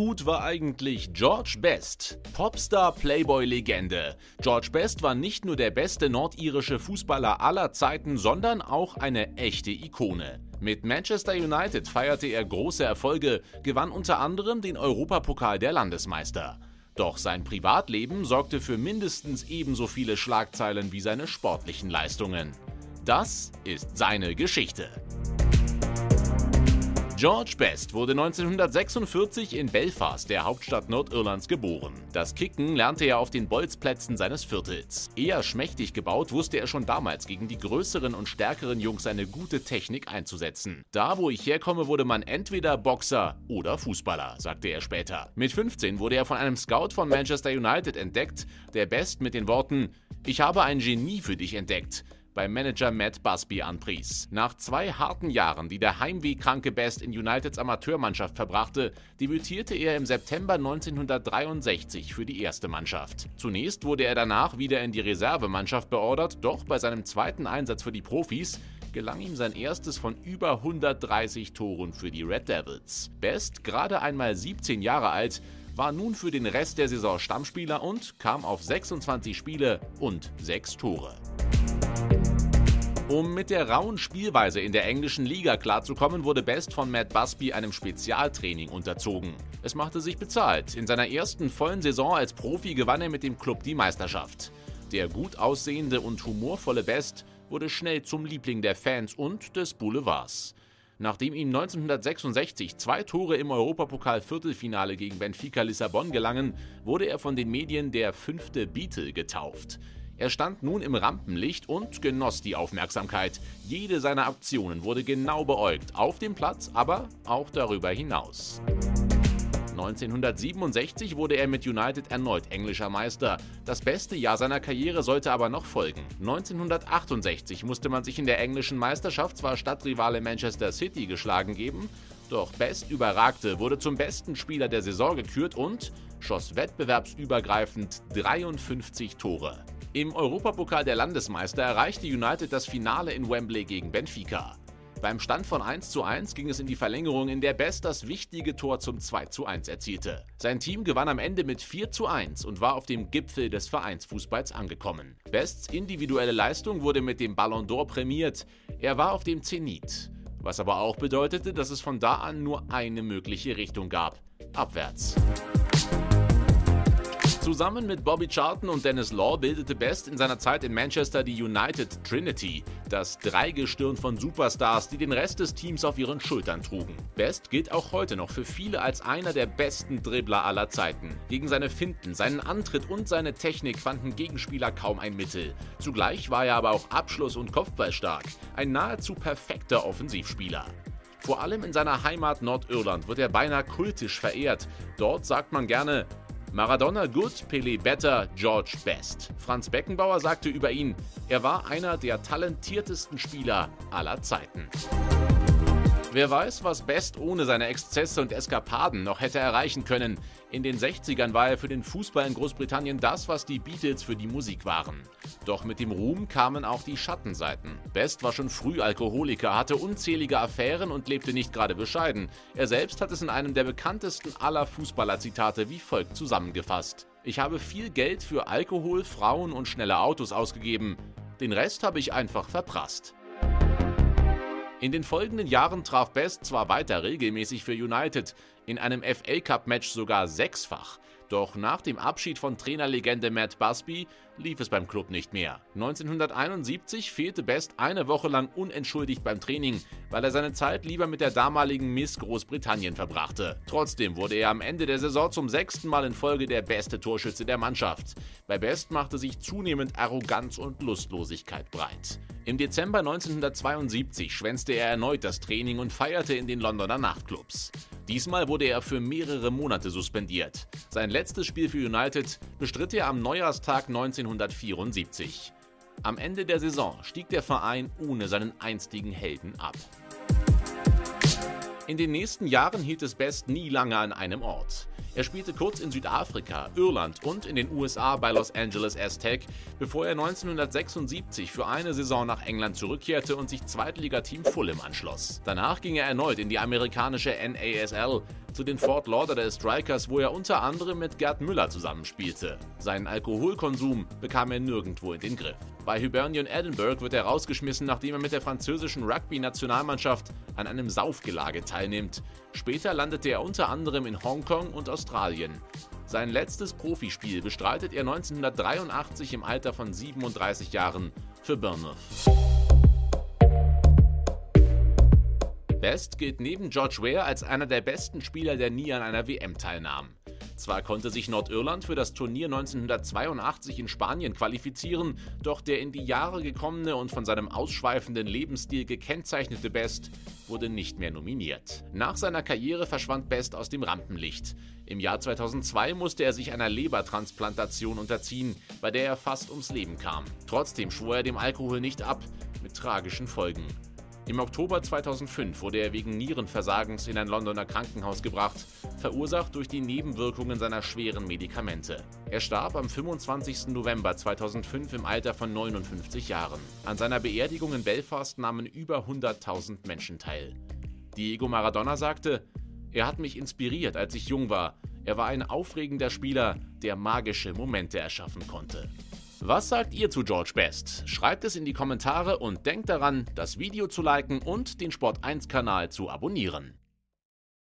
gut war eigentlich George Best? Popstar, Playboy-Legende. George Best war nicht nur der beste nordirische Fußballer aller Zeiten, sondern auch eine echte Ikone. Mit Manchester United feierte er große Erfolge, gewann unter anderem den Europapokal der Landesmeister. Doch sein Privatleben sorgte für mindestens ebenso viele Schlagzeilen wie seine sportlichen Leistungen. Das ist seine Geschichte. George Best wurde 1946 in Belfast, der Hauptstadt Nordirlands, geboren. Das Kicken lernte er auf den Bolzplätzen seines Viertels. Eher schmächtig gebaut, wusste er schon damals gegen die größeren und stärkeren Jungs seine gute Technik einzusetzen. Da, wo ich herkomme, wurde man entweder Boxer oder Fußballer, sagte er später. Mit 15 wurde er von einem Scout von Manchester United entdeckt, der Best mit den Worten: Ich habe ein Genie für dich entdeckt beim Manager Matt Busby anpries. Nach zwei harten Jahren, die der Heimwehkranke Best in Uniteds Amateurmannschaft verbrachte, debütierte er im September 1963 für die erste Mannschaft. Zunächst wurde er danach wieder in die Reservemannschaft beordert, doch bei seinem zweiten Einsatz für die Profis gelang ihm sein erstes von über 130 Toren für die Red Devils. Best, gerade einmal 17 Jahre alt, war nun für den Rest der Saison Stammspieler und kam auf 26 Spiele und 6 Tore. Um mit der rauen Spielweise in der englischen Liga klarzukommen, wurde Best von Matt Busby einem Spezialtraining unterzogen. Es machte sich bezahlt. In seiner ersten vollen Saison als Profi gewann er mit dem Club die Meisterschaft. Der gut aussehende und humorvolle Best wurde schnell zum Liebling der Fans und des Boulevards. Nachdem ihm 1966 zwei Tore im Europapokal-Viertelfinale gegen Benfica Lissabon gelangen, wurde er von den Medien der fünfte Beatle getauft. Er stand nun im Rampenlicht und genoss die Aufmerksamkeit. Jede seiner Aktionen wurde genau beäugt, auf dem Platz, aber auch darüber hinaus. 1967 wurde er mit United erneut englischer Meister. Das beste Jahr seiner Karriere sollte aber noch folgen. 1968 musste man sich in der englischen Meisterschaft zwar Stadtrivale Manchester City geschlagen geben, doch Best überragte, wurde zum besten Spieler der Saison gekürt und schoss wettbewerbsübergreifend 53 Tore. Im Europapokal der Landesmeister erreichte United das Finale in Wembley gegen Benfica. Beim Stand von 1 zu 1 ging es in die Verlängerung, in der Best das wichtige Tor zum 2 zu 1 erzielte. Sein Team gewann am Ende mit 4 zu 1 und war auf dem Gipfel des Vereinsfußballs angekommen. Bests individuelle Leistung wurde mit dem Ballon d'Or prämiert. Er war auf dem Zenit. Was aber auch bedeutete, dass es von da an nur eine mögliche Richtung gab. Abwärts. Zusammen mit Bobby Charlton und Dennis Law bildete Best in seiner Zeit in Manchester die United Trinity, das Dreigestirn von Superstars, die den Rest des Teams auf ihren Schultern trugen. Best gilt auch heute noch für viele als einer der besten Dribbler aller Zeiten. Gegen seine Finden, seinen Antritt und seine Technik fanden Gegenspieler kaum ein Mittel. Zugleich war er aber auch Abschluss- und Kopfballstark, ein nahezu perfekter Offensivspieler. Vor allem in seiner Heimat Nordirland wird er beinahe kultisch verehrt. Dort sagt man gerne, Maradona good, Pelé better, George best. Franz Beckenbauer sagte über ihn, er war einer der talentiertesten Spieler aller Zeiten. Wer weiß, was Best ohne seine Exzesse und Eskapaden noch hätte erreichen können. In den 60ern war er für den Fußball in Großbritannien das, was die Beatles für die Musik waren. Doch mit dem Ruhm kamen auch die Schattenseiten. Best war schon früh Alkoholiker, hatte unzählige Affären und lebte nicht gerade bescheiden. Er selbst hat es in einem der bekanntesten aller Fußballer-Zitate wie folgt zusammengefasst. Ich habe viel Geld für Alkohol, Frauen und schnelle Autos ausgegeben. Den Rest habe ich einfach verprasst. In den folgenden Jahren traf Best zwar weiter regelmäßig für United, in einem FA Cup Match sogar sechsfach. Doch nach dem Abschied von Trainerlegende Matt Busby lief es beim Club nicht mehr. 1971 fehlte Best eine Woche lang unentschuldigt beim Training, weil er seine Zeit lieber mit der damaligen Miss Großbritannien verbrachte. Trotzdem wurde er am Ende der Saison zum sechsten Mal in Folge der beste Torschütze der Mannschaft. Bei Best machte sich zunehmend Arroganz und Lustlosigkeit breit. Im Dezember 1972 schwänzte er erneut das Training und feierte in den Londoner Nachtclubs. Diesmal wurde er für mehrere Monate suspendiert. Sein letztes Spiel für United bestritt er am Neujahrstag 1974. Am Ende der Saison stieg der Verein ohne seinen einstigen Helden ab. In den nächsten Jahren hielt es Best nie lange an einem Ort. Er spielte kurz in Südafrika, Irland und in den USA bei Los Angeles Aztec, bevor er 1976 für eine Saison nach England zurückkehrte und sich Zweitligateam Fulham anschloss. Danach ging er erneut in die amerikanische NASL, zu den Fort Lauderdale Strikers, wo er unter anderem mit Gerd Müller zusammenspielte. Seinen Alkoholkonsum bekam er nirgendwo in den Griff. Bei Hibernian Edinburgh wird er rausgeschmissen, nachdem er mit der französischen Rugby-Nationalmannschaft an einem Saufgelage teilnimmt. Später landete er unter anderem in Hongkong und Australien. Sein letztes Profispiel bestreitet er 1983 im Alter von 37 Jahren für Bournemouth. Best gilt neben George Ware als einer der besten Spieler, der nie an einer WM teilnahm. Zwar konnte sich Nordirland für das Turnier 1982 in Spanien qualifizieren, doch der in die Jahre gekommene und von seinem ausschweifenden Lebensstil gekennzeichnete Best wurde nicht mehr nominiert. Nach seiner Karriere verschwand Best aus dem Rampenlicht. Im Jahr 2002 musste er sich einer Lebertransplantation unterziehen, bei der er fast ums Leben kam. Trotzdem schwor er dem Alkohol nicht ab, mit tragischen Folgen. Im Oktober 2005 wurde er wegen Nierenversagens in ein Londoner Krankenhaus gebracht, verursacht durch die Nebenwirkungen seiner schweren Medikamente. Er starb am 25. November 2005 im Alter von 59 Jahren. An seiner Beerdigung in Belfast nahmen über 100.000 Menschen teil. Diego Maradona sagte, er hat mich inspiriert, als ich jung war. Er war ein aufregender Spieler, der magische Momente erschaffen konnte. Was sagt ihr zu George Best? Schreibt es in die Kommentare und denkt daran, das Video zu liken und den Sport1-Kanal zu abonnieren.